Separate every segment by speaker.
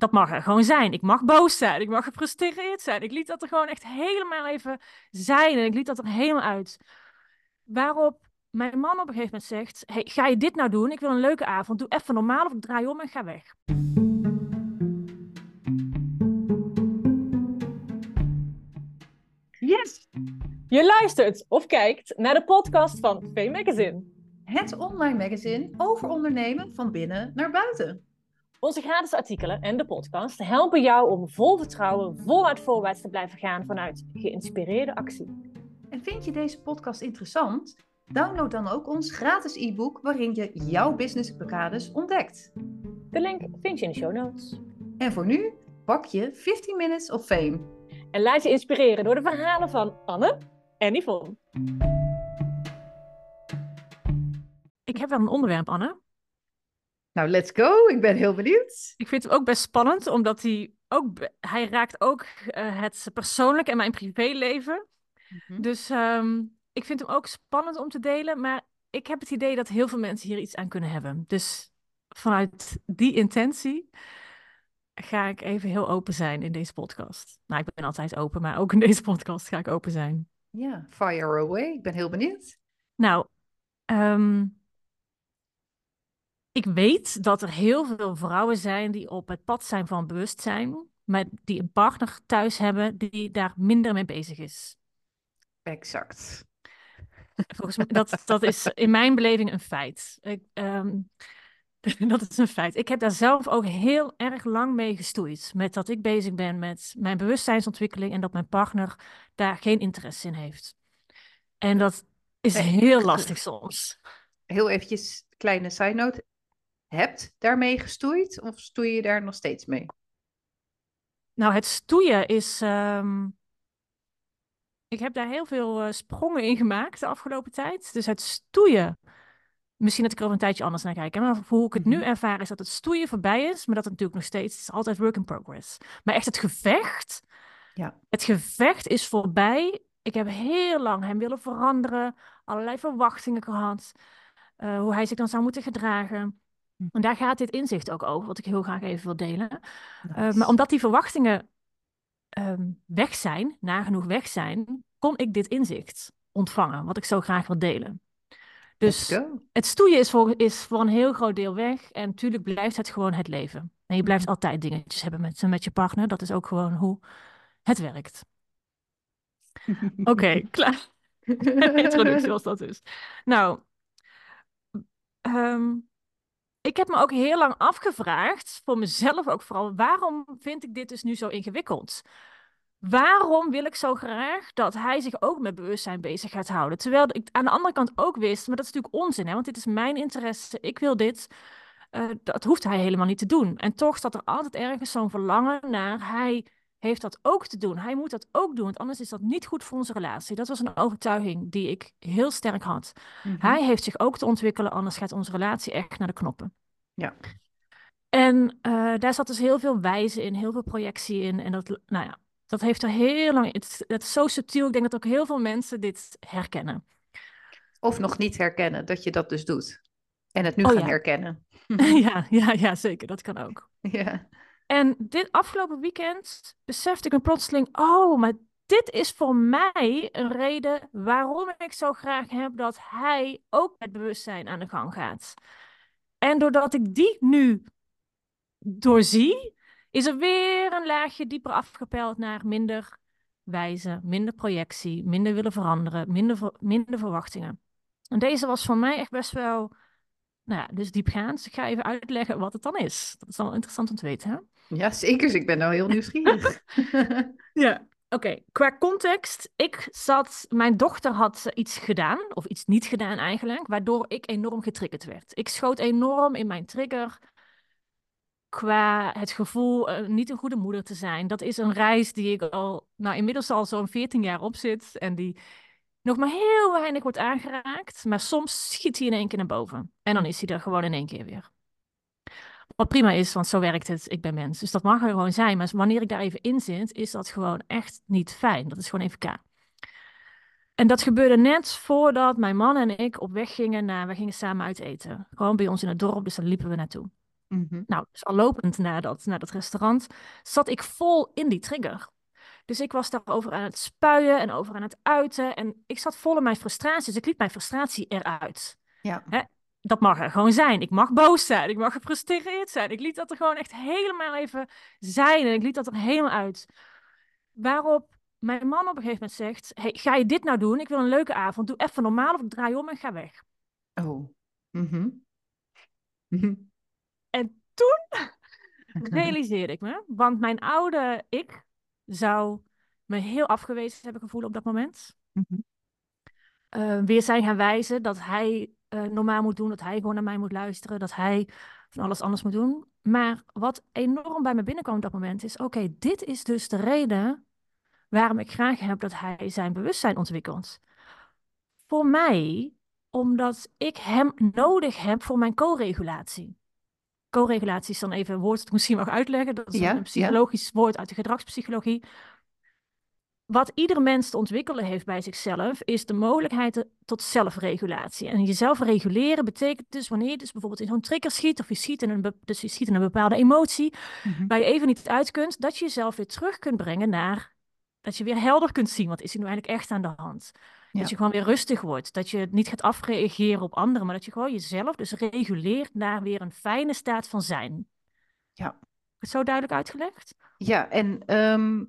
Speaker 1: dat mag er gewoon zijn. Ik mag boos zijn. Ik mag gefrustreerd zijn. Ik liet dat er gewoon echt helemaal even zijn. En ik liet dat er helemaal uit. Waarop mijn man op een gegeven moment zegt: hey, Ga je dit nou doen? Ik wil een leuke avond. Doe even normaal of ik draai om en ga weg. Yes! Je luistert of kijkt naar de podcast van V Magazine.
Speaker 2: Het online magazine over ondernemen van binnen naar buiten.
Speaker 1: Onze gratis artikelen en de podcast helpen jou om vol vertrouwen, voluit voorwaarts te blijven gaan vanuit geïnspireerde actie.
Speaker 2: En vind je deze podcast interessant? Download dan ook ons gratis e-book waarin je jouw business blokkades ontdekt.
Speaker 1: De link vind je in de show notes.
Speaker 2: En voor nu, pak je 15 Minutes of Fame.
Speaker 1: En laat je inspireren door de verhalen van Anne en Yvonne. Ik heb wel een onderwerp, Anne.
Speaker 2: Nou, let's go. Ik ben heel benieuwd.
Speaker 1: Ik vind het ook best spannend, omdat hij ook, hij raakt ook uh, het persoonlijke en mijn privéleven. Mm Dus ehm, ik vind hem ook spannend om te delen, maar ik heb het idee dat heel veel mensen hier iets aan kunnen hebben. Dus vanuit die intentie ga ik even heel open zijn in deze podcast. Nou, ik ben altijd open, maar ook in deze podcast ga ik open zijn.
Speaker 2: Ja, fire away. Ik ben heel benieuwd.
Speaker 1: Nou, um, ik weet dat er heel veel vrouwen zijn die op het pad zijn van bewustzijn, maar die een partner thuis hebben die daar minder mee bezig is.
Speaker 2: Exact.
Speaker 1: Volgens mij, dat, dat is in mijn beleving een feit. Ik, um, dat is een feit. Ik heb daar zelf ook heel erg lang mee gestoeid. Met dat ik bezig ben met mijn bewustzijnsontwikkeling en dat mijn partner daar geen interesse in heeft. En dat is heel lastig soms.
Speaker 2: Heel eventjes, kleine side note hebt daarmee gestoeid? Of stoei je daar nog steeds mee?
Speaker 1: Nou, het stoeien is. Um... Ik heb daar heel veel uh, sprongen in gemaakt de afgelopen tijd. Dus het stoeien. Misschien dat ik er over een tijdje anders naar kijk. Maar hoe ik het nu mhm. ervaar is dat het stoeien voorbij is. Maar dat het natuurlijk nog steeds. Het is altijd work in progress. Maar echt het gevecht. Ja. Het gevecht is voorbij. Ik heb heel lang hem willen veranderen. Allerlei verwachtingen gehad. Uh, hoe hij zich dan zou moeten gedragen. Hm. En daar gaat dit inzicht ook over, wat ik heel graag even wil delen. Uh, maar omdat die verwachtingen um, weg zijn, nagenoeg weg zijn, kon ik dit inzicht ontvangen, wat ik zo graag wil delen. Dus het stoeien is voor, is voor een heel groot deel weg. En natuurlijk blijft het gewoon het leven. En je blijft hm. altijd dingetjes hebben met, met je partner. Dat is ook gewoon hoe het werkt. Oké, okay, klaar. Introductie was dat dus. Nou, um, ik heb me ook heel lang afgevraagd, voor mezelf ook vooral, waarom vind ik dit dus nu zo ingewikkeld? Waarom wil ik zo graag dat hij zich ook met bewustzijn bezig gaat houden? Terwijl ik aan de andere kant ook wist, maar dat is natuurlijk onzin, hè? want dit is mijn interesse, ik wil dit. Uh, dat hoeft hij helemaal niet te doen. En toch staat er altijd ergens zo'n verlangen naar hij heeft dat ook te doen. Hij moet dat ook doen, want anders is dat niet goed voor onze relatie. Dat was een overtuiging die ik heel sterk had. Mhm. Hij heeft zich ook te ontwikkelen, anders gaat onze relatie echt naar de knoppen.
Speaker 2: Ja.
Speaker 1: En uh, daar zat dus heel veel wijze in, heel veel projectie in. En dat, nou ja, dat heeft er heel lang. Het, het is zo subtiel. Ik denk dat ook heel veel mensen dit herkennen.
Speaker 2: Of nog niet herkennen dat je dat dus doet. En het nu oh, gaan herkennen.
Speaker 1: ja, ja, ja, zeker. Dat kan ook.
Speaker 2: Ja.
Speaker 1: En dit afgelopen weekend besefte ik me plotseling, oh, maar dit is voor mij een reden waarom ik zo graag heb dat hij ook met bewustzijn aan de gang gaat. En doordat ik die nu doorzie, is er weer een laagje dieper afgepeld naar minder wijze, minder projectie, minder willen veranderen, minder, minder verwachtingen. En deze was voor mij echt best wel, nou ja, dus diepgaand. Dus ik ga even uitleggen wat het dan is. Dat is wel interessant om te weten, hè?
Speaker 2: Ja, zeker. Dus ik ben nou heel nieuwsgierig.
Speaker 1: ja, oké. Qua context. Ik zat... Mijn dochter had iets gedaan, of iets niet gedaan eigenlijk, waardoor ik enorm getriggerd werd. Ik schoot enorm in mijn trigger qua het gevoel uh, niet een goede moeder te zijn. Dat is een reis die ik al, nou inmiddels al zo'n 14 jaar op zit en die nog maar heel weinig wordt aangeraakt, maar soms schiet hij in één keer naar boven. En dan is hij er gewoon in één keer weer. Wat prima is, want zo werkt het. Ik ben mens. Dus dat mag er gewoon zijn. Maar wanneer ik daar even in zit, is dat gewoon echt niet fijn. Dat is gewoon even k. En dat gebeurde net voordat mijn man en ik op weg gingen naar... We gingen samen uit eten. Gewoon bij ons in het dorp, dus daar liepen we naartoe.
Speaker 2: Mhm.
Speaker 1: Nou, dus al lopend naar dat, naar dat restaurant, zat ik vol in die trigger. Dus ik was daarover aan het spuien en over aan het uiten. En ik zat vol in mijn frustratie. Dus ik liet mijn frustratie eruit.
Speaker 2: Ja.
Speaker 1: Hè? Dat mag er gewoon zijn. Ik mag boos zijn. Ik mag gefrustreerd zijn. Ik liet dat er gewoon echt helemaal even zijn. En ik liet dat er helemaal uit. Waarop mijn man op een gegeven moment zegt: hey, Ga je dit nou doen? Ik wil een leuke avond. Doe even normaal of ik draai om en ga weg.
Speaker 2: Oh. Mhm. Mhm.
Speaker 1: En toen realiseerde ik me, want mijn oude ik zou me heel afgewezen hebben gevoeld op dat moment.
Speaker 2: Mhm.
Speaker 1: Eh, weer zijn gaan wijzen dat hij eh, normaal moet doen, dat hij gewoon naar mij moet luisteren, dat hij van alles anders moet doen. Maar wat enorm bij me binnenkwam op dat moment is: oké, dit is dus de reden waarom ik graag heb dat hij zijn bewustzijn ontwikkelt. Voor mij, omdat ik hem nodig heb voor mijn co-regulatie. Co-regulatie is dan even een woord dat ik misschien mag uitleggen. Dat is
Speaker 2: Ja,
Speaker 1: een
Speaker 2: ja.
Speaker 1: psychologisch woord uit de gedragspsychologie. Wat ieder mens te ontwikkelen heeft bij zichzelf, is de mogelijkheid tot zelfregulatie. En jezelf reguleren betekent dus wanneer je dus bijvoorbeeld in zo'n trigger schiet, of je schiet in een, dus je schiet in een bepaalde emotie,
Speaker 2: Mhm.
Speaker 1: waar je even niet uit kunt, dat je jezelf weer terug kunt brengen naar, dat je weer helder kunt zien, wat is er nu eigenlijk echt aan de hand.
Speaker 2: Ja.
Speaker 1: Dat je gewoon weer rustig wordt, dat je niet gaat afreageren op anderen, maar dat je gewoon jezelf dus reguleert naar weer een fijne staat van zijn.
Speaker 2: Ja.
Speaker 1: Het zo duidelijk uitgelegd?
Speaker 2: Ja, en ehm,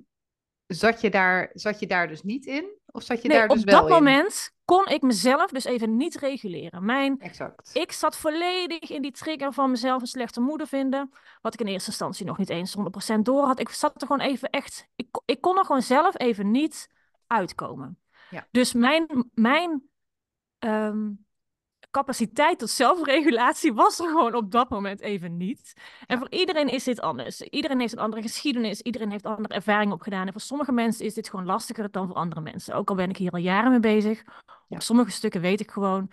Speaker 2: zat, je daar, zat je daar dus niet in? Of zat je
Speaker 1: Nee,
Speaker 2: daar dus
Speaker 1: op
Speaker 2: wel
Speaker 1: dat
Speaker 2: in?
Speaker 1: moment kon ik mezelf dus even niet reguleren. Mijn,
Speaker 2: Exact.
Speaker 1: ik zat volledig in die trigger van mezelf een slechte moeder vinden. Wat ik in eerste instantie nog niet eens 100% door had. Ik zat er gewoon even echt. Ik, ik kon er gewoon zelf even niet uitkomen.
Speaker 2: Ja.
Speaker 1: Dus mijn, mijn ehm, capaciteit tot zelfregulatie was er gewoon op dat moment even niet. En voor iedereen is dit anders. Iedereen heeft een andere geschiedenis. Iedereen heeft andere ervaringen opgedaan. En voor sommige mensen is dit gewoon lastiger dan voor andere mensen. Ook al ben ik hier al jaren mee bezig. Op sommige stukken weet ik gewoon.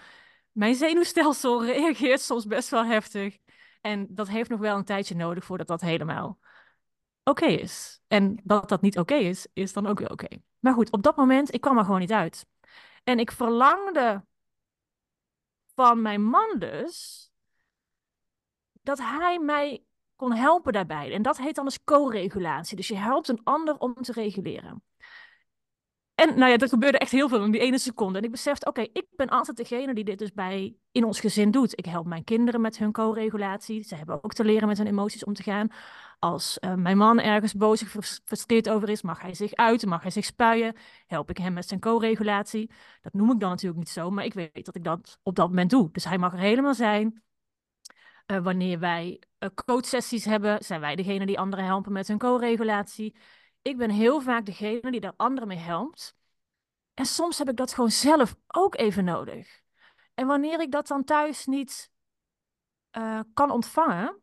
Speaker 1: Mijn zenuwstelsel reageert soms best wel heftig. En dat heeft nog wel een tijdje nodig voordat dat helemaal oké is. En dat dat niet oké is, is dan ook weer oké. Maar goed, op dat moment, ik kwam er gewoon niet uit. En ik verlangde van mijn man dus dat hij mij kon helpen daarbij. En dat heet dan dus co-regulatie. Dus je helpt een ander om te reguleren. En nou ja, er gebeurde echt heel veel in die ene seconde. En ik besefte, oké, ik ben altijd degene die dit dus bij in ons gezin doet. Ik help mijn kinderen met hun co-regulatie. Ze hebben ook te leren met hun emoties om te gaan. Als eh, mijn man ergens boos of frus- frustreerd over is, mag hij zich uiten, mag hij zich spuien. Help ik hem met zijn co-regulatie. Dat noem ik dan natuurlijk niet zo, maar ik weet dat ik dat op dat moment doe. Dus hij mag er helemaal zijn. Eh, wanneer wij uh, coachsessies hebben, zijn wij degene die anderen helpen met hun co-regulatie. Ik ben heel vaak degene die daar anderen mee helpt. En soms heb ik dat gewoon zelf ook even nodig. En wanneer ik dat dan thuis niet kan ontvangen,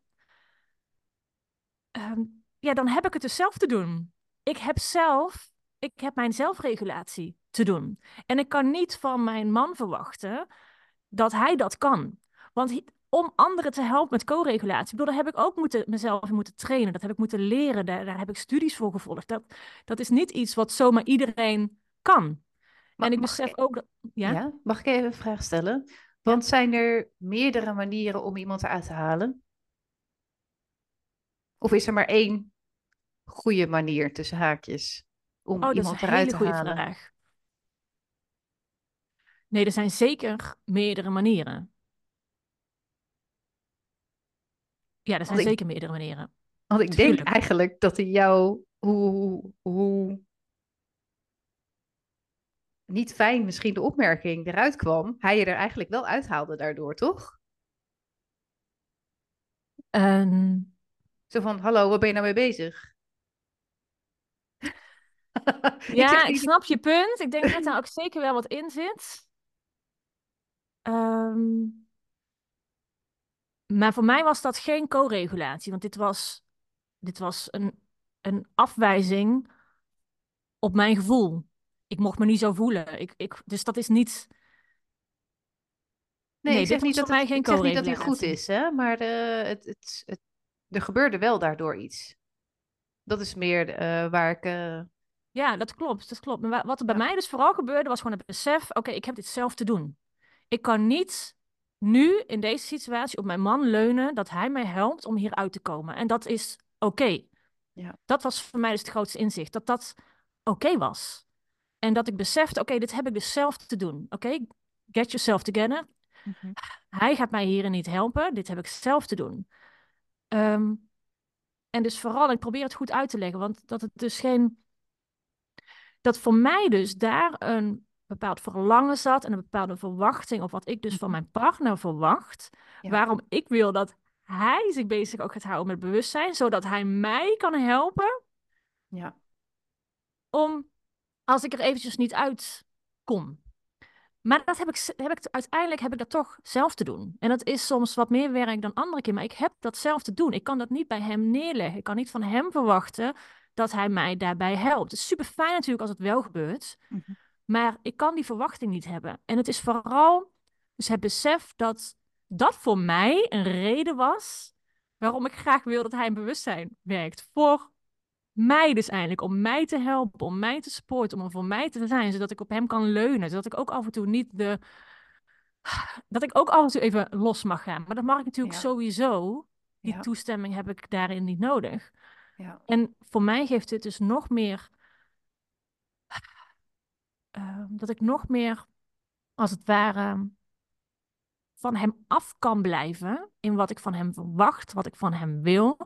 Speaker 1: uh, ja, dan heb ik het dus zelf te doen. Ik heb zelf, ik heb mijn zelfregulatie te doen. En ik kan niet van mijn man verwachten dat hij dat kan. Want om anderen te helpen met co-regulatie. Daar heb ik ook moeten, mezelf moeten trainen. Dat heb ik moeten leren. Daar, daar heb ik studies voor gevolgd. Dat, dat is niet iets wat zomaar iedereen kan.
Speaker 2: Maar,
Speaker 1: en ik besef
Speaker 2: ik,
Speaker 1: ook dat. Ja?
Speaker 2: ja? Mag ik even een vraag stellen? Want zijn er meerdere manieren om iemand eruit te halen? Of is er maar één goede manier tussen haakjes om
Speaker 1: oh,
Speaker 2: iemand
Speaker 1: dat is een
Speaker 2: eruit te
Speaker 1: goede
Speaker 2: halen?
Speaker 1: Vraag. Nee, er zijn zeker meerdere manieren. Ja, er zijn
Speaker 2: Want ik-
Speaker 1: zeker meerdere manieren.
Speaker 2: Want ik
Speaker 1: Tuurlijk.
Speaker 2: denk eigenlijk dat hij jou, hoe, hoe, niet fijn misschien de opmerking eruit kwam, hij je er eigenlijk wel uithaalde daardoor, toch?
Speaker 1: Ehm,
Speaker 2: Zo van, hallo, waar ben je nou mee bezig?
Speaker 1: ja, ik, snap je punt. Ik denk dat daar ook zeker wel wat in zit. Ehm, maar voor mij was dat geen co-regulatie, want dit was, dit was een, een afwijzing op mijn gevoel. Ik mocht me niet zo voelen. Ik, ik, dus dat is niet.
Speaker 2: Nee,
Speaker 1: Nee,
Speaker 2: ik zeg, niet dat,
Speaker 1: mij
Speaker 2: het,
Speaker 1: geen
Speaker 2: ik zeg niet dat hij goed is, hè? maar eh, het, het, het, er gebeurde wel daardoor iets. Dat is meer eh, waar ik... eh,
Speaker 1: Ja, dat klopt. Dat klopt. Maar wa- wat er bij
Speaker 2: Ja.
Speaker 1: mij dus vooral gebeurde, was gewoon het besef: oké, ik heb dit zelf te doen. Ik kan niet nu in deze situatie op mijn man leunen dat hij mij helpt om hieruit te komen. En dat is oké.
Speaker 2: Ja.
Speaker 1: Dat was voor mij dus het grootste inzicht, dat dat oké was. En dat ik besefte, oké, dit heb ik dus zelf te doen. Oké, get yourself together.
Speaker 2: Mhm.
Speaker 1: Hij gaat mij hierin niet helpen, dit heb ik zelf te doen. Ehm, en dus vooral, ik probeer het goed uit te leggen, want dat het dus geen... Dat voor mij dus daar een bepaald verlangen zat en een bepaalde verwachting of wat ik dus van
Speaker 2: Mhm.
Speaker 1: mijn partner verwacht.
Speaker 2: Ja.
Speaker 1: Waarom ik wil dat hij zich bezig ook gaat houden met bewustzijn, zodat hij mij kan helpen
Speaker 2: Ja.
Speaker 1: om, als ik er eventjes niet uit kom. Maar dat heb ik, heb ik, uiteindelijk heb ik dat toch zelf te doen. En dat is soms wat meer werk dan andere keer, maar ik heb dat zelf te doen. Ik kan dat niet bij hem neerleggen. Ik kan niet van hem verwachten dat hij mij daarbij helpt. Het is super fijn natuurlijk als het wel gebeurt,
Speaker 2: Mhm.
Speaker 1: maar ik kan die verwachting niet hebben. En het is vooral dus het besef dat dat voor mij een reden was waarom ik graag wil dat hij in bewustzijn werkt. Voor mij dus eigenlijk, om mij te helpen, om mij te supporten, om er voor mij te zijn, zodat ik op hem kan leunen, zodat ik ook af en toe niet de... Dat ik ook af en toe even los mag gaan. Maar dat mag ik natuurlijk
Speaker 2: Ja.
Speaker 1: sowieso. Die
Speaker 2: Ja.
Speaker 1: toestemming heb ik daarin niet nodig.
Speaker 2: Ja.
Speaker 1: En voor mij geeft dit dus nog meer... eh, dat ik nog meer, als het ware, van hem af kan blijven in wat ik van hem verwacht, wat ik van hem wil.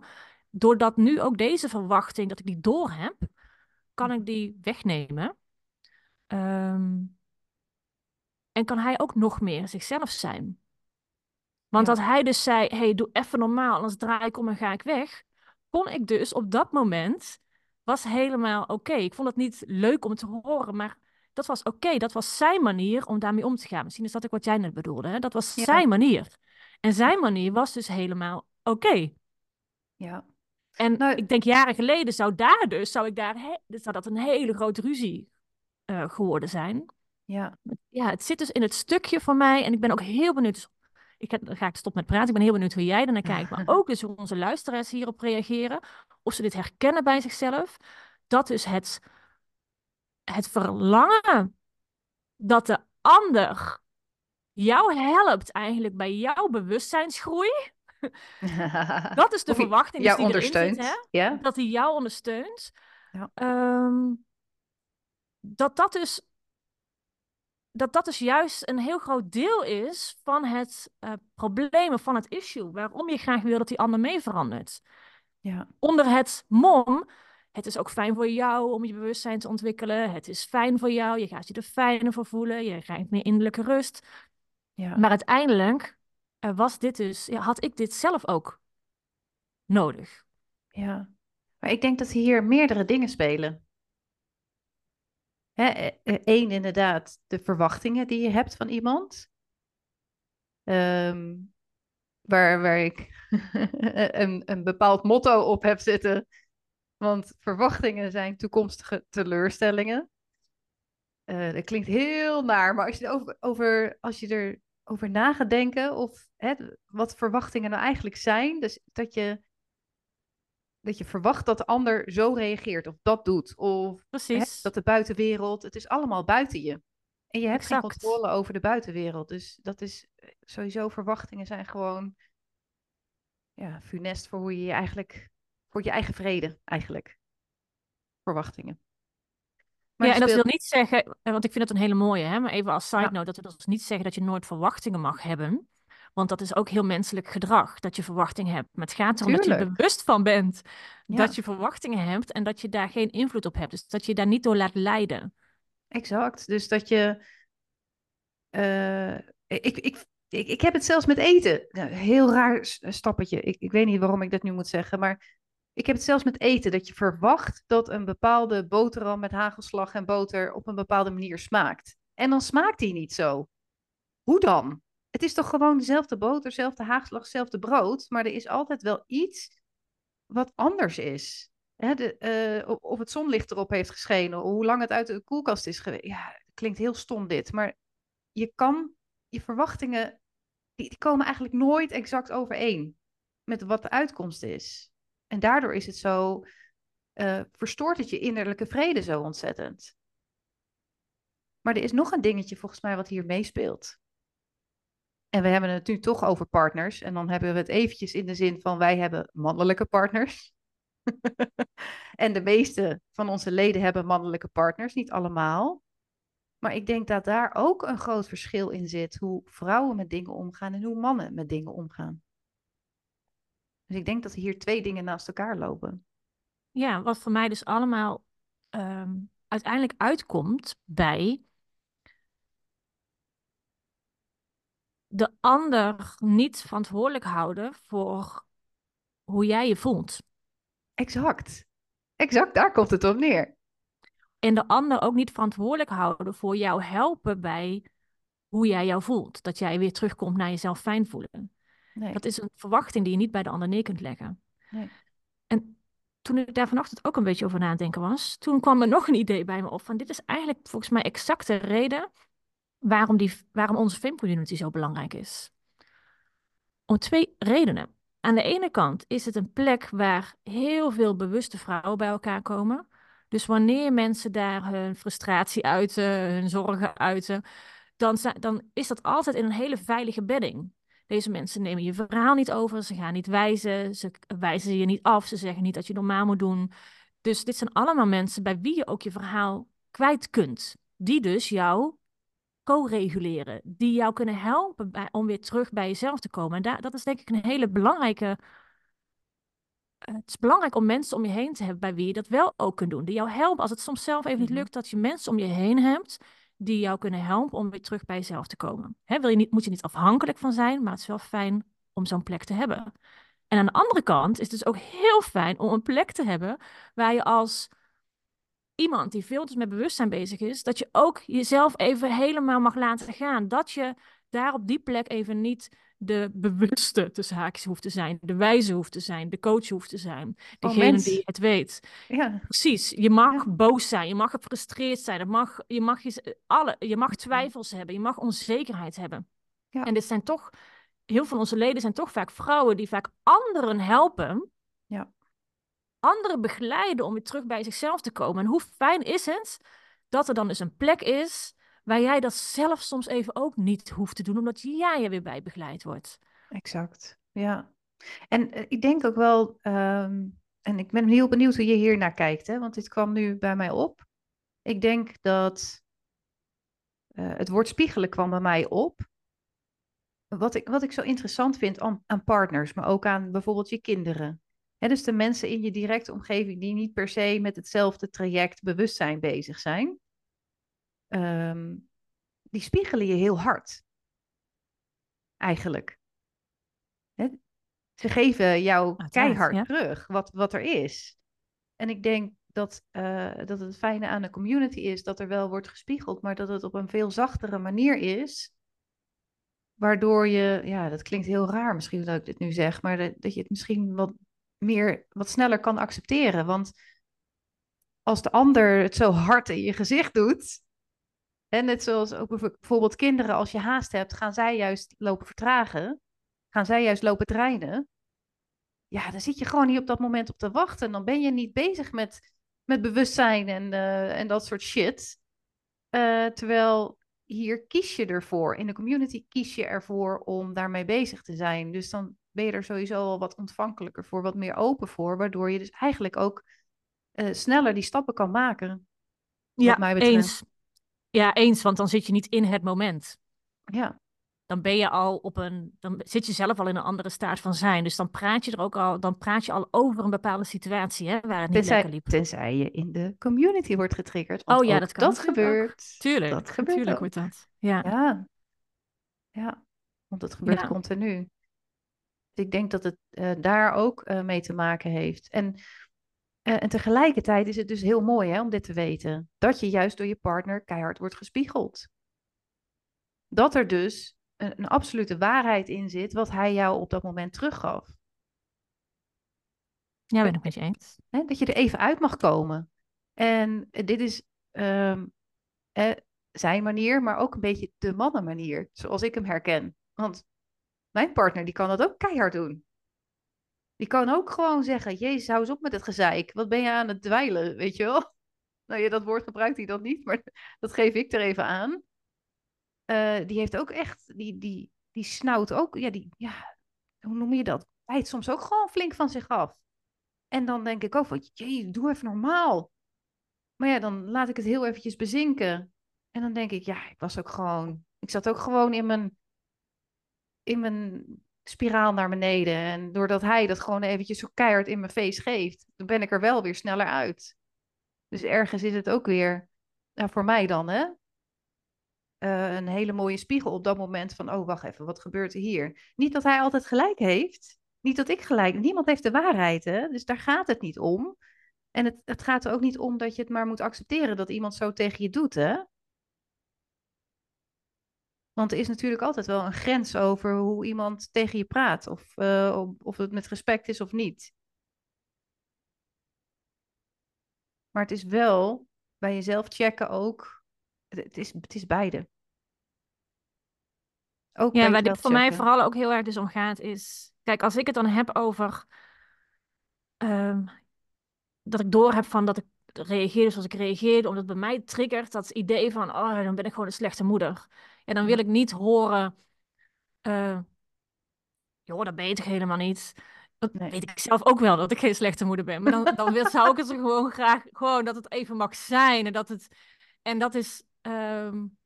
Speaker 1: Doordat nu ook deze verwachting, dat ik die door heb, kan ik die wegnemen. Ehm, en kan hij ook nog meer zichzelf zijn. Want
Speaker 2: Ja.
Speaker 1: dat hij dus zei, hey, doe even normaal, anders draai ik om en ga ik weg. Kon ik dus op dat moment, was helemaal oké. Ik vond het niet leuk om te horen, maar dat was oké. Dat was zijn manier om daarmee om te gaan. Misschien is dat ook wat jij net bedoelde. Hè? Dat was
Speaker 2: Ja.
Speaker 1: zijn manier. En zijn manier was dus helemaal oké.
Speaker 2: Ja.
Speaker 1: En
Speaker 2: Nou-
Speaker 1: ik denk jaren geleden zou daar dus, zou ik daar, he- zou dat een hele grote ruzie eh, geworden zijn.
Speaker 2: Ja.
Speaker 1: Ja, het zit dus in het stukje van mij. En ik ben ook heel benieuwd. dus Ik ga, dan ga ik stop met praten. Ik ben heel benieuwd hoe jij ernaar kijkt. Maar ook dus hoe onze luisteraars hierop reageren. Of ze dit herkennen bij zichzelf. Dat dus het, het verlangen dat de ander jou helpt eigenlijk bij jouw bewustzijnsgroei. Dat is de verwachting
Speaker 2: jou
Speaker 1: dus die erin
Speaker 2: ondersteunt.
Speaker 1: zit, hè?
Speaker 2: Ja.
Speaker 1: dat hij jou ondersteunt.
Speaker 2: Ja.
Speaker 1: Ehm, dat dat dus dat dat dus juist een heel groot deel is van het eh probleem of van het issue. Waarom je graag wil dat die ander mee verandert.
Speaker 2: Ja.
Speaker 1: Onder het mom, het is ook fijn voor jou om je bewustzijn te ontwikkelen. Het is fijn voor jou, je gaat je er fijner voor voelen. Je krijgt meer innerlijke rust.
Speaker 2: Ja.
Speaker 1: Maar uiteindelijk was dit dus, ja, had ik dit zelf ook nodig.
Speaker 2: Ja, maar ik denk dat hier meerdere dingen spelen. Eén, inderdaad, de verwachtingen die je hebt van iemand. Ehm, waar, waar ik een, een bepaald motto op heb zitten. Want verwachtingen zijn toekomstige teleurstellingen. Eh, dat klinkt heel naar, maar als je erover, over, als je erover na gaat denken, of hè, wat verwachtingen nou eigenlijk zijn, dus dat je dat je verwacht dat de ander zo reageert of dat doet. Of hè, dat de buitenwereld, het is allemaal buiten je. En je hebt geen controle over de buitenwereld. Dus dat is eh, sowieso, verwachtingen zijn gewoon ja, funest voor hoe je je eigenlijk, voor je eigen vrede eigenlijk. Verwachtingen. Maar
Speaker 1: ja, en dat
Speaker 2: speelt-
Speaker 1: wil niet zeggen, eh, want ik vind het een hele mooie, hè, maar even als side
Speaker 2: Ja.
Speaker 1: note, dat wil dus niet zeggen dat je nooit verwachtingen mag hebben. Want dat is ook heel menselijk gedrag, dat je verwachtingen hebt. Maar het gaat erom dat je er bewust van bent
Speaker 2: Ja.
Speaker 1: dat je verwachtingen hebt en dat je daar geen invloed op hebt. Dus dat je daar niet door laat leiden.
Speaker 2: Exact. Dus dat je. eh, ik, ik, ik, ik heb het zelfs met eten. Nou, heel raar stappetje. Ik, ik weet niet waarom ik dat nu moet zeggen. Maar ik heb het zelfs met eten. Dat je verwacht dat een bepaalde boterham met hagelslag en boter op een bepaalde manier smaakt. En dan smaakt die niet zo. Hoe dan? Het is toch gewoon dezelfde boter, dezelfde hagelslag, hetzelfde brood. Maar er is altijd wel iets wat anders is. Hè, de, eh, of- het zonlicht erop heeft geschenen, hoe lang het uit de koelkast is geweest. Ja, klinkt heel stom dit, maar je kan, je verwachtingen, die komen eigenlijk nooit exact overeen met wat de uitkomst is. En daardoor is het zo, eh, verstoort het je innerlijke vrede zo ontzettend. Maar er is nog een dingetje volgens mij wat hier meespeelt. En we hebben het nu toch over partners. En dan hebben we het eventjes in de zin van wij hebben mannelijke partners. en de meeste van onze leden hebben mannelijke partners, niet allemaal. Maar ik denk dat daar ook een groot verschil in zit. Hoe vrouwen met dingen omgaan en hoe mannen met dingen omgaan. Dus ik denk dat hier twee dingen naast elkaar lopen.
Speaker 1: Ja, wat voor mij dus allemaal ehm, uiteindelijk uitkomt bij de ander niet verantwoordelijk houden voor hoe jij je voelt.
Speaker 2: Exact. Exact, daar komt het op neer.
Speaker 1: En de ander ook niet verantwoordelijk houden voor jou helpen bij hoe jij jou voelt. Dat jij weer terugkomt naar jezelf fijn voelen. Nee. Dat is een verwachting die je niet bij de ander neer kunt leggen. Nee. En toen ik daar vanochtend ook een beetje over nadenken was, toen kwam er nog een idee bij me op van dit is eigenlijk volgens mij exact de reden waarom, die, waarom onze filmcommunity zo belangrijk is. Om twee redenen. Aan de ene kant is het een plek waar heel veel bewuste vrouwen bij elkaar komen. Dus wanneer mensen daar hun frustratie uiten, hun zorgen uiten, dan, dan is dat altijd in een hele veilige bedding. Deze mensen nemen je verhaal niet over, ze gaan niet wijzen, ze wijzen je niet af, ze zeggen niet dat je normaal moet doen. Dus dit zijn allemaal mensen bij wie je ook je verhaal kwijt kunt. Die dus jou co-reguleren, die jou kunnen helpen bij, om weer terug bij jezelf te komen. En daar, dat is denk ik een hele belangrijke. Het is belangrijk om mensen om je heen te hebben bij wie je dat wel ook kunt doen. Die jou helpen als het soms zelf even niet mhm. lukt, dat je mensen om je heen hebt die jou kunnen helpen om weer terug bij jezelf te komen. Hè, wil je niet, moet je niet afhankelijk van zijn, maar het is wel fijn om zo'n plek te hebben. En aan de andere kant is het dus ook heel fijn om een plek te hebben waar je als iemand die veel dus met bewustzijn bezig is, dat je ook jezelf even helemaal mag laten gaan. Dat je daar op die plek even niet de bewuste tussen haakjes hoeft te zijn, de wijze hoeft te zijn, de coach hoeft te zijn, oh, degene die het weet. Ja. Precies. Je mag boos zijn, je mag gefrustreerd zijn, je mag, je mag, je, alle, je mag twijfels hebben, je mag onzekerheid hebben. Ja. En dit zijn toch, heel veel van onze leden zijn toch vaak vrouwen die vaak anderen helpen. Ja. Anderen begeleiden om weer terug bij zichzelf te komen. En hoe fijn is het dat er dan dus een plek is waar jij dat zelf soms even ook niet hoeft te doen, omdat jij er weer bij begeleid wordt.
Speaker 2: Exact, ja. En uh, ik denk ook wel, ehm, en ik ben heel benieuwd hoe je hier naar kijkt, hè, want dit kwam nu bij mij op. Ik denk dat uh, het woord spiegelen kwam bij mij op. Wat ik, wat ik zo interessant vind aan, aan partners, maar ook aan bijvoorbeeld je kinderen. Dus de mensen in je directe omgeving die niet per se met hetzelfde traject bewustzijn bezig zijn. Ehm, die spiegelen je heel hard. Eigenlijk. Ze geven jou keihard terug wat, wat er is. En ik denk dat, uh, dat het fijne aan de community is dat er wel wordt gespiegeld, maar dat het op een veel zachtere manier is. Waardoor je, ja, dat klinkt heel raar misschien dat ik dit nu zeg, maar dat, dat je het misschien wat meer, wat sneller kan accepteren. Want als de ander het zo hard in je gezicht doet, en net zoals ook bijvoorbeeld kinderen, als je haast hebt, gaan zij juist lopen vertragen. Gaan zij juist lopen trainen. Ja, dan zit je gewoon niet op dat moment op te wachten. Dan ben je niet bezig met, met bewustzijn en, uh, en dat soort shit. Uh, terwijl hier kies je ervoor. In de community kies je ervoor om daarmee bezig te zijn. Dus dan ben je er sowieso al wat ontvankelijker voor, wat meer open voor. Waardoor je dus eigenlijk ook uh, sneller die stappen kan maken.
Speaker 1: Ja, mij eens. Ja, eens, want dan zit je niet in het moment.
Speaker 2: Ja.
Speaker 1: Dan ben je al op een, dan zit je zelf al in een andere staat van zijn. Dus dan praat je er ook al, dan praat je al over een bepaalde situatie, hè, waar het niet tenzij, lekker liep.
Speaker 2: Tenzij je in de community wordt getriggerd. oh ja, dat kan. Dat gebeurt.
Speaker 1: Tuurlijk, dat gebeurt tuurlijk wordt dat. Ja.
Speaker 2: ja. Ja, want het gebeurt continu. Dus ik denk dat het uh, daar ook uh, mee te maken heeft. En uh, en tegelijkertijd is het dus heel mooi hè, om dit te weten. Dat je juist door je partner keihard wordt gespiegeld. Dat er dus een, een absolute waarheid in zit wat hij jou op dat moment teruggaf.
Speaker 1: Ja, ben ik met je eens.
Speaker 2: Hè, dat je er even uit mag komen. En dit is um, zijn manier, maar ook een beetje de mannenmanier, zoals ik hem herken. Want mijn partner die kan dat ook keihard doen. Die kan ook gewoon zeggen, jezus, hou eens op met het gezeik. Wat ben je aan het dweilen, weet je wel? Nou ja, dat woord gebruikt hij dan niet, maar dat geef ik er even aan. Uh, die heeft ook echt, die, die, die snauwt ook, ja, die, ja, hoe noem je dat? Bijt soms ook gewoon flink van zich af. En dan denk ik ook van, jee, doe even normaal. Maar ja, dan laat ik het heel eventjes bezinken. En dan denk ik, ja, ik was ook gewoon, ik zat ook gewoon in mijn, in mijn spiraal naar beneden. En doordat hij dat gewoon eventjes zo keihard in mijn face geeft, dan ben ik er wel weer sneller uit. Dus ergens is het ook weer, nou, voor mij dan, hè, uh, een hele mooie spiegel op dat moment van, oh, wacht even, wat gebeurt er hier? Niet dat hij altijd gelijk heeft. Niet dat ik gelijk, niemand heeft de waarheid, hè? Dus daar gaat het niet om. En het, het gaat er ook niet om dat je het maar moet accepteren dat iemand zo tegen je doet, hè? Want er is natuurlijk altijd wel een grens over hoe iemand tegen je praat. Of, uh, of het met respect is of niet. Maar het is wel bij jezelf checken ook. Het is, het is beide.
Speaker 1: Ook ja, waar dit voor mij vooral ook heel erg dus om gaat is... Kijk, als ik het dan heb over... Um, dat ik door heb van dat ik reageerde zoals ik reageerde, omdat bij mij triggert dat idee van, oh, dan ben ik gewoon een slechte moeder. En dan wil ik niet horen, uh, joh, dat weet ik helemaal niet. Dat weet ik zelf ook wel, dat ik geen slechte moeder ben. Maar dan, dan wil, zou ik het er gewoon graag, gewoon dat het even mag zijn. En dat het, en dat is, um,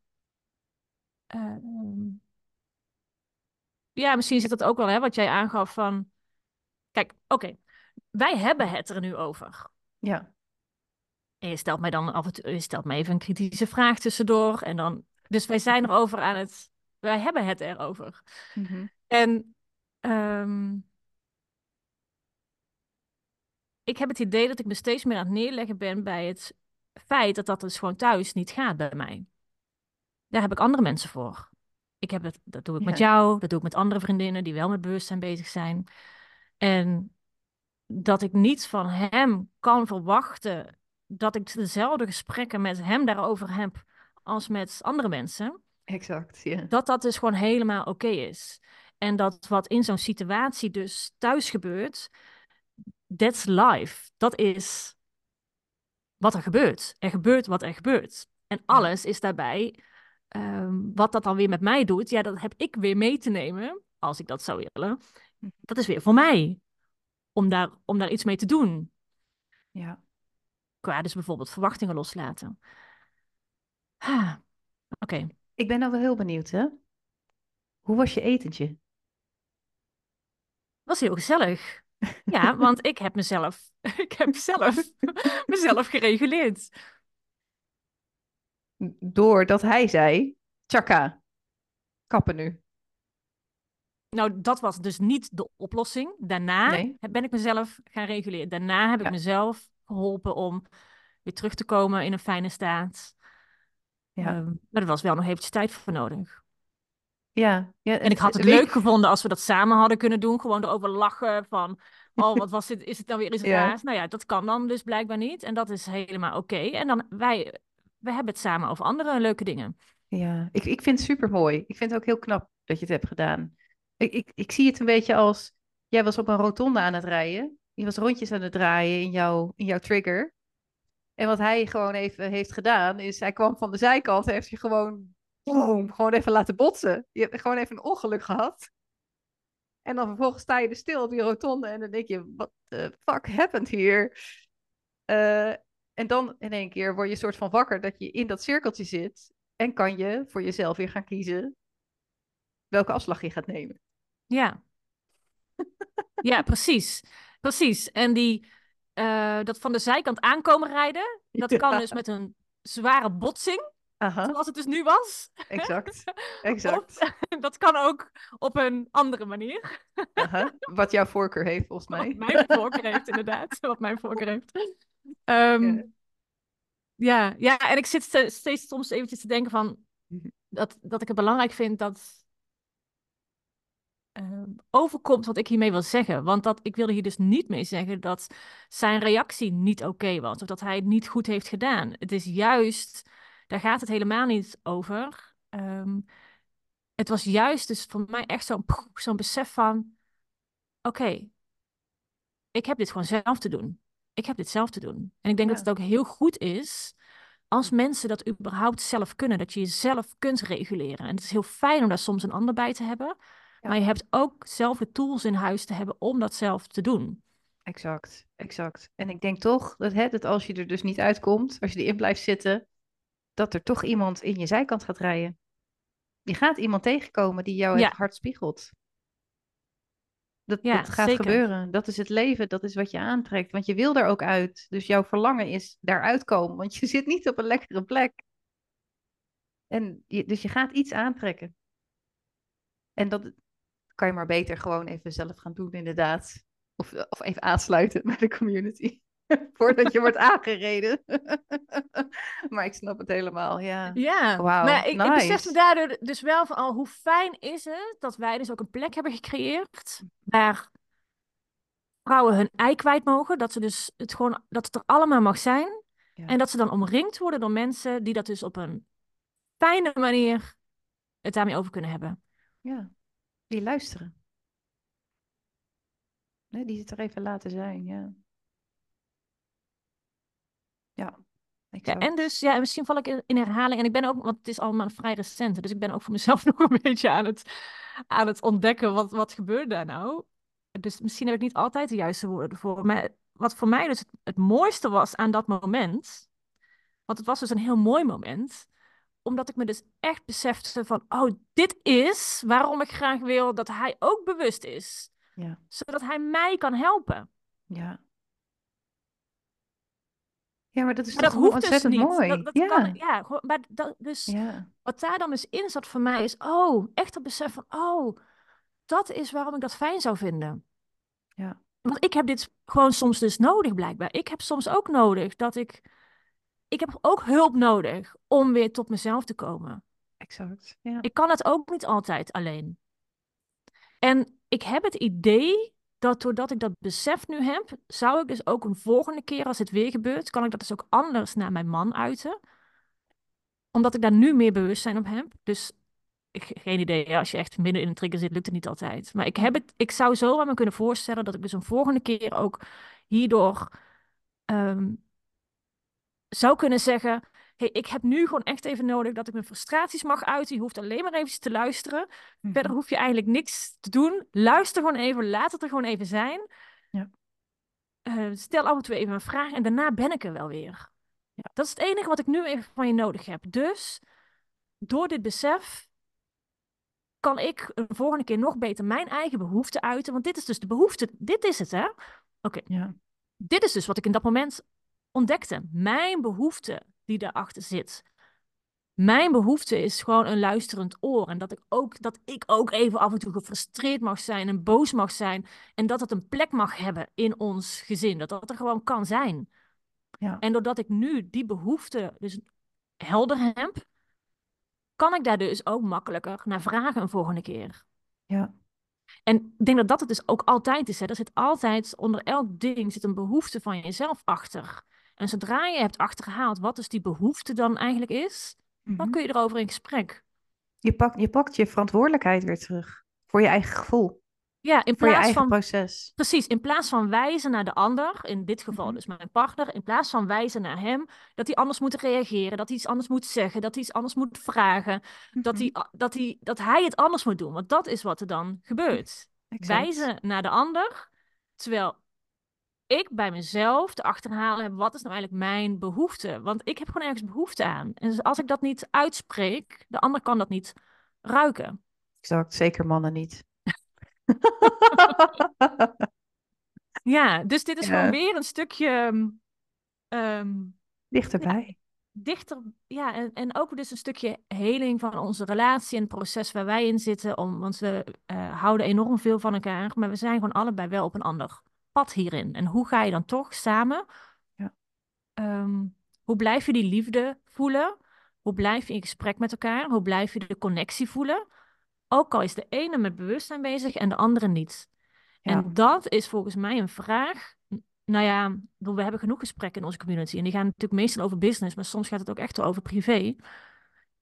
Speaker 1: ja, misschien zit dat ook wel, hè, wat jij aangaf van, kijk, oké, wij hebben het er nu over.
Speaker 2: Ja.
Speaker 1: En je stelt mij dan af en toe, je stelt mij even een kritische vraag tussendoor. En dan, dus wij zijn erover aan het, wij hebben het erover. Mm En um, ik heb het idee dat ik me steeds meer aan het neerleggen ben bij het feit dat dat dus gewoon thuis niet gaat bij mij. Daar heb ik andere mensen voor. Ik heb het, dat doe ik met jou, dat doe ik met andere vriendinnen die wel met bewustzijn bezig zijn. En dat ik niet van hem kan verwachten dat ik dezelfde gesprekken met hem daarover heb als met andere mensen.
Speaker 2: Exact, ja.
Speaker 1: Dat dat dus gewoon helemaal oké is. En dat wat in zo'n situatie dus thuis gebeurt, that's life. Dat is wat er gebeurt. Er gebeurt wat er gebeurt. En alles is daarbij, ehm, wat dat dan weer met mij doet, ja, dat heb ik weer mee te nemen, als ik dat zou willen. Hm. Dat is weer voor mij om daar, om daar iets mee te doen.
Speaker 2: Ja.
Speaker 1: Qua dus bijvoorbeeld verwachtingen loslaten. Ah, Oké.
Speaker 2: Ik ben nou wel heel benieuwd, hè? Hoe was je etentje?
Speaker 1: Was heel gezellig. Ja, want ik heb mezelf, ik heb zelf mezelf gereguleerd.
Speaker 2: Doordat hij zei, tjaka, kappen nu.
Speaker 1: Nou, dat was dus niet de oplossing. Daarna ben ik mezelf gaan reguleren. Daarna heb ik mezelf geholpen om weer terug te komen in een fijne staat. Ja. Um, maar er was wel nog eventjes tijd voor nodig.
Speaker 2: Ja, ja
Speaker 1: en ik had het leuk gevonden als we dat samen hadden kunnen doen. Gewoon erover lachen van, oh, wat was dit? Is het nou weer iets raars? Nou ja, dat kan dan dus blijkbaar niet. En dat is helemaal oké. En dan, wij, we hebben het samen over andere leuke dingen.
Speaker 2: Ja, ik, ik vind het super mooi. Ik vind het ook heel knap dat je het hebt gedaan. Ik, ik, ik zie het een beetje als, jij was op een rotonde aan het rijden. Je was rondjes aan het draaien in jouw, in jouw trigger. En wat hij gewoon even heeft gedaan, is hij kwam van de zijkant, heeft je gewoon, boom, gewoon even laten botsen. Je hebt gewoon even een ongeluk gehad. En dan vervolgens sta je er stil op die rotonde en dan denk je, wat the fuck happened hier? Uh, en dan in één keer word je een soort van wakker dat je in dat cirkeltje zit. En kan je voor jezelf weer gaan kiezen welke afslag je gaat nemen.
Speaker 1: Ja. ja, precies. Precies. En die, uh, dat van de zijkant aankomen rijden, dat kan dus met een zware botsing. Aha. Zoals het dus nu was.
Speaker 2: Exact. exact.
Speaker 1: dat kan ook op een andere manier.
Speaker 2: Aha. Wat jouw voorkeur heeft, volgens mij.
Speaker 1: Wat mijn voorkeur heeft, inderdaad. Wat mijn voorkeur heeft. Um, ja. ja, en ik zit steeds soms eventjes te denken van... Mhm. Dat, dat ik het belangrijk vind dat uh, overkomt wat ik hiermee wil zeggen. Want dat, ik wilde hier dus niet mee zeggen dat zijn reactie niet oké was. Of dat hij het niet goed heeft gedaan. Het is juist, daar gaat het helemaal niet over. Um, het was juist dus voor mij echt zo'n zo'n besef van... Oké, ik heb dit gewoon zelf te doen. Ik heb dit zelf te doen. En ik denk dat het ook heel goed is als mensen dat überhaupt zelf kunnen, dat je jezelf kunt reguleren. En het is heel fijn om daar soms een ander bij te hebben. Maar je hebt ook zelf de tools in huis te hebben om dat zelf te doen.
Speaker 2: Exact, exact. En ik denk toch dat, hè, dat als je er dus niet uitkomt, als je erin blijft zitten, dat er toch iemand in je zijkant gaat rijden. Je gaat iemand tegenkomen die jou
Speaker 1: Ja.
Speaker 2: het hart spiegelt. Dat,
Speaker 1: Ja,
Speaker 2: dat gaat
Speaker 1: zeker.
Speaker 2: gebeuren. Dat is het leven. Dat is wat je aantrekt. Want je wil daar ook uit. Dus jouw verlangen is daaruit komen. Want je zit niet op een lekkere plek. En je, dus je gaat iets aantrekken. En dat kan je maar beter gewoon even zelf gaan doen, inderdaad. Of, of even aansluiten bij de community. Voordat je wordt aangereden. maar ik snap het helemaal, ja.
Speaker 1: Ja,
Speaker 2: Wauw,
Speaker 1: maar ik, ik besef
Speaker 2: nice.
Speaker 1: me daardoor dus wel van al hoe fijn is het dat wij dus ook een plek hebben gecreëerd waar vrouwen hun ei kwijt mogen, dat ze dus het gewoon dat het er allemaal mag zijn
Speaker 2: Ja.
Speaker 1: en dat ze dan omringd worden door mensen die dat dus op een fijne manier het daarmee over kunnen hebben.
Speaker 2: Ja, die luisteren. Nee, die het er even laten zijn, ja. Ja,
Speaker 1: Ja,
Speaker 2: exact.
Speaker 1: en dus, ja, misschien val ik in, in herhaling. En ik ben ook, want het is allemaal vrij recent. Dus ik ben ook voor mezelf nog een beetje aan het, aan het ontdekken. Wat, wat gebeurt daar nou? Dus misschien heb ik niet altijd de juiste woorden ervoor. Maar wat voor mij dus het, het mooiste was aan dat moment. Want het was dus een heel mooi moment. Omdat ik me dus echt besefte van, oh, dit is waarom ik graag wil dat hij ook bewust is.
Speaker 2: Ja,
Speaker 1: Zodat hij mij kan helpen.
Speaker 2: ja. Ja, maar dat is
Speaker 1: Maar
Speaker 2: toch
Speaker 1: dat dus
Speaker 2: ontzettend
Speaker 1: niet.
Speaker 2: mooi.
Speaker 1: Dat, dat
Speaker 2: ja,
Speaker 1: kan, ja, maar dat, dus
Speaker 2: ja,
Speaker 1: wat daar dan dus in zat voor mij is, oh, echt het besef van, oh, dat is waarom ik dat fijn zou vinden.
Speaker 2: ja,
Speaker 1: Want ik heb dit gewoon soms dus nodig, blijkbaar. Ik heb soms ook nodig dat ik, ik heb ook hulp nodig om weer tot mezelf te komen.
Speaker 2: exact. Ja,
Speaker 1: Ik kan het ook niet altijd alleen. En ik heb het idee dat doordat ik dat besef nu heb, zou ik dus ook een volgende keer als het weer gebeurt, kan ik dat dus ook anders naar mijn man uiten. Omdat ik daar nu meer bewustzijn op heb. Dus ik, geen idee, ja, als je echt midden in een trigger zit, lukt het niet altijd. Maar ik, heb het, ik zou zo aan me kunnen voorstellen dat ik dus een volgende keer ook hierdoor ehm, zou kunnen zeggen: hey, ik heb nu gewoon echt even nodig dat ik mijn frustraties mag uiten. Je hoeft alleen maar even te luisteren.
Speaker 2: mhm,
Speaker 1: Verder hoef je eigenlijk niks te doen. Luister gewoon even, laat het er gewoon even zijn.
Speaker 2: Ja.
Speaker 1: Eh, stel af en toe even een vraag en daarna ben ik er wel weer.
Speaker 2: Ja.
Speaker 1: Dat is het enige wat ik nu even van je nodig heb. Dus door dit besef kan ik een volgende keer nog beter mijn eigen behoefte uiten. Want dit is dus de behoefte. Dit is het, hè? Oké,
Speaker 2: ja,
Speaker 1: dit is dus wat ik in dat moment ontdekte. Mijn behoefte die daarachter zit. Mijn behoefte is gewoon een luisterend oor. En dat ik, ook, dat ik ook even af en toe gefrustreerd mag zijn en boos mag zijn. En dat het een plek mag hebben in ons gezin. Dat dat er gewoon kan zijn.
Speaker 2: ja,
Speaker 1: En doordat ik nu die behoefte dus helder heb, kan ik daar dus ook makkelijker naar vragen een volgende keer.
Speaker 2: ja,
Speaker 1: En ik denk dat dat het dus ook altijd is. Hè. Er zit altijd, onder elk ding zit een behoefte van jezelf achter. En zodra je hebt achterhaald wat dus die behoefte dan eigenlijk is, dan
Speaker 2: mhm.
Speaker 1: kun je erover in gesprek.
Speaker 2: Je pakt, je pakt je verantwoordelijkheid weer terug. Voor je eigen gevoel.
Speaker 1: Ja, in
Speaker 2: Voor je
Speaker 1: plaats
Speaker 2: eigen
Speaker 1: van,
Speaker 2: proces.
Speaker 1: precies, in plaats van wijzen naar de ander, in dit geval
Speaker 2: Mhm.
Speaker 1: dus mijn partner, in plaats van wijzen naar hem, dat hij anders moet reageren, dat hij iets anders moet zeggen, dat hij iets anders moet vragen, dat,
Speaker 2: Mhm,
Speaker 1: hij, dat, hij, dat hij het anders moet doen. Want dat is wat er dan gebeurt.
Speaker 2: exact.
Speaker 1: wijzen naar de ander, terwijl ik bij mezelf te achterhalen heb, wat is nou eigenlijk mijn behoefte? Want ik heb gewoon ergens behoefte aan. En dus als ik dat niet uitspreek, de ander kan dat niet ruiken.
Speaker 2: Exact, zeker mannen niet.
Speaker 1: Ja, dus dit is
Speaker 2: Ja.
Speaker 1: gewoon weer een stukje ehm, ehm,
Speaker 2: Dichterbij.
Speaker 1: dichter, ja, en, en ook dus een stukje heling van onze relatie en het proces waar wij in zitten. Om, want we eh, houden enorm veel van elkaar, maar we zijn gewoon allebei wel op een ander pad hierin. En hoe ga je dan toch samen?
Speaker 2: Ja.
Speaker 1: ehm, hoe blijf je die liefde voelen? Hoe blijf je in gesprek met elkaar? Hoe blijf je de connectie voelen? Ook al is de ene met bewustzijn bezig en de andere niet.
Speaker 2: Ja.
Speaker 1: En dat is volgens mij een vraag. Nou ja, we hebben genoeg gesprekken in onze community. En die gaan natuurlijk meestal over business, maar soms gaat het ook echt over privé.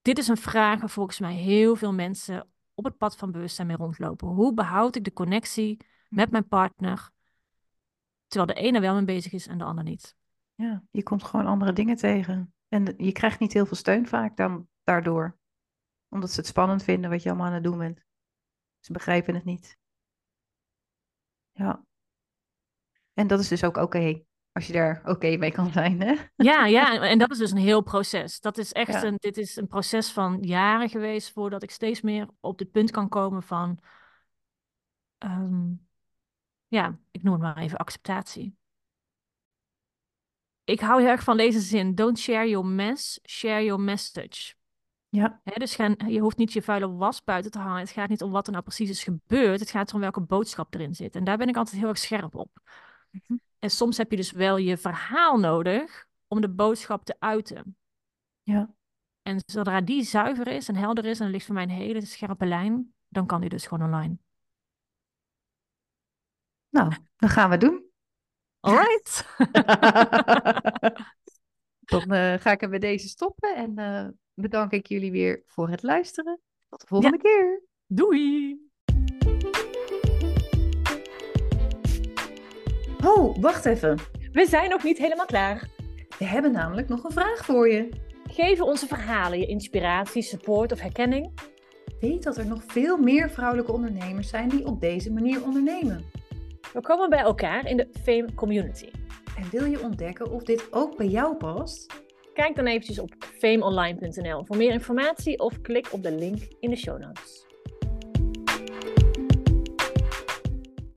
Speaker 1: Dit is een vraag waar volgens mij heel veel mensen op het pad van bewustzijn mee rondlopen. Hoe behoud ik de connectie met mijn partner, terwijl de ene wel mee bezig is en de ander niet?
Speaker 2: Ja, je komt gewoon andere dingen tegen. En je krijgt niet heel veel steun vaak dan daardoor. Omdat ze het spannend vinden wat je allemaal aan het doen bent. Ze begrijpen het niet. Ja. En dat is dus ook oké. als je daar oké mee kan zijn, hè?
Speaker 1: Ja, ja, en dat is dus een heel proces. Dat is echt
Speaker 2: Ja.
Speaker 1: een, dit is een proces van jaren geweest voordat ik steeds meer op dit punt kan komen van, ehm, ja, ik noem het maar even acceptatie. Ik hou heel erg van deze zin, don't share your mess, share your message.
Speaker 2: Ja,
Speaker 1: dus gaan, je hoeft niet je vuile was buiten te hangen. Het gaat niet om wat er nou precies is gebeurd. Het gaat erom welke boodschap erin zit. En daar ben ik altijd heel erg scherp op.
Speaker 2: Mhm.
Speaker 1: En soms heb je dus wel je verhaal nodig om de boodschap te uiten.
Speaker 2: ja.
Speaker 1: En zodra die zuiver is en helder is en ligt voor mij een hele scherpe lijn, dan kan die dus gewoon online.
Speaker 2: Nou, dat gaan we doen.
Speaker 1: Alright.
Speaker 2: Dan eh, ga ik er bij deze stoppen en eh, bedank ik jullie weer voor het luisteren. Tot de volgende keer.
Speaker 1: Doei.
Speaker 2: Oh, wacht even.
Speaker 1: We zijn nog niet helemaal klaar.
Speaker 2: We hebben namelijk nog een vraag voor je.
Speaker 1: Geven onze verhalen je inspiratie, support of herkenning?
Speaker 2: Weet dat er nog veel meer vrouwelijke ondernemers zijn die op deze manier ondernemen.
Speaker 1: We komen bij elkaar in de Fame Community.
Speaker 2: En wil je ontdekken of dit ook bij jou past?
Speaker 1: Kijk dan eventjes op fameonline.nl voor meer informatie of klik op de link in de show notes.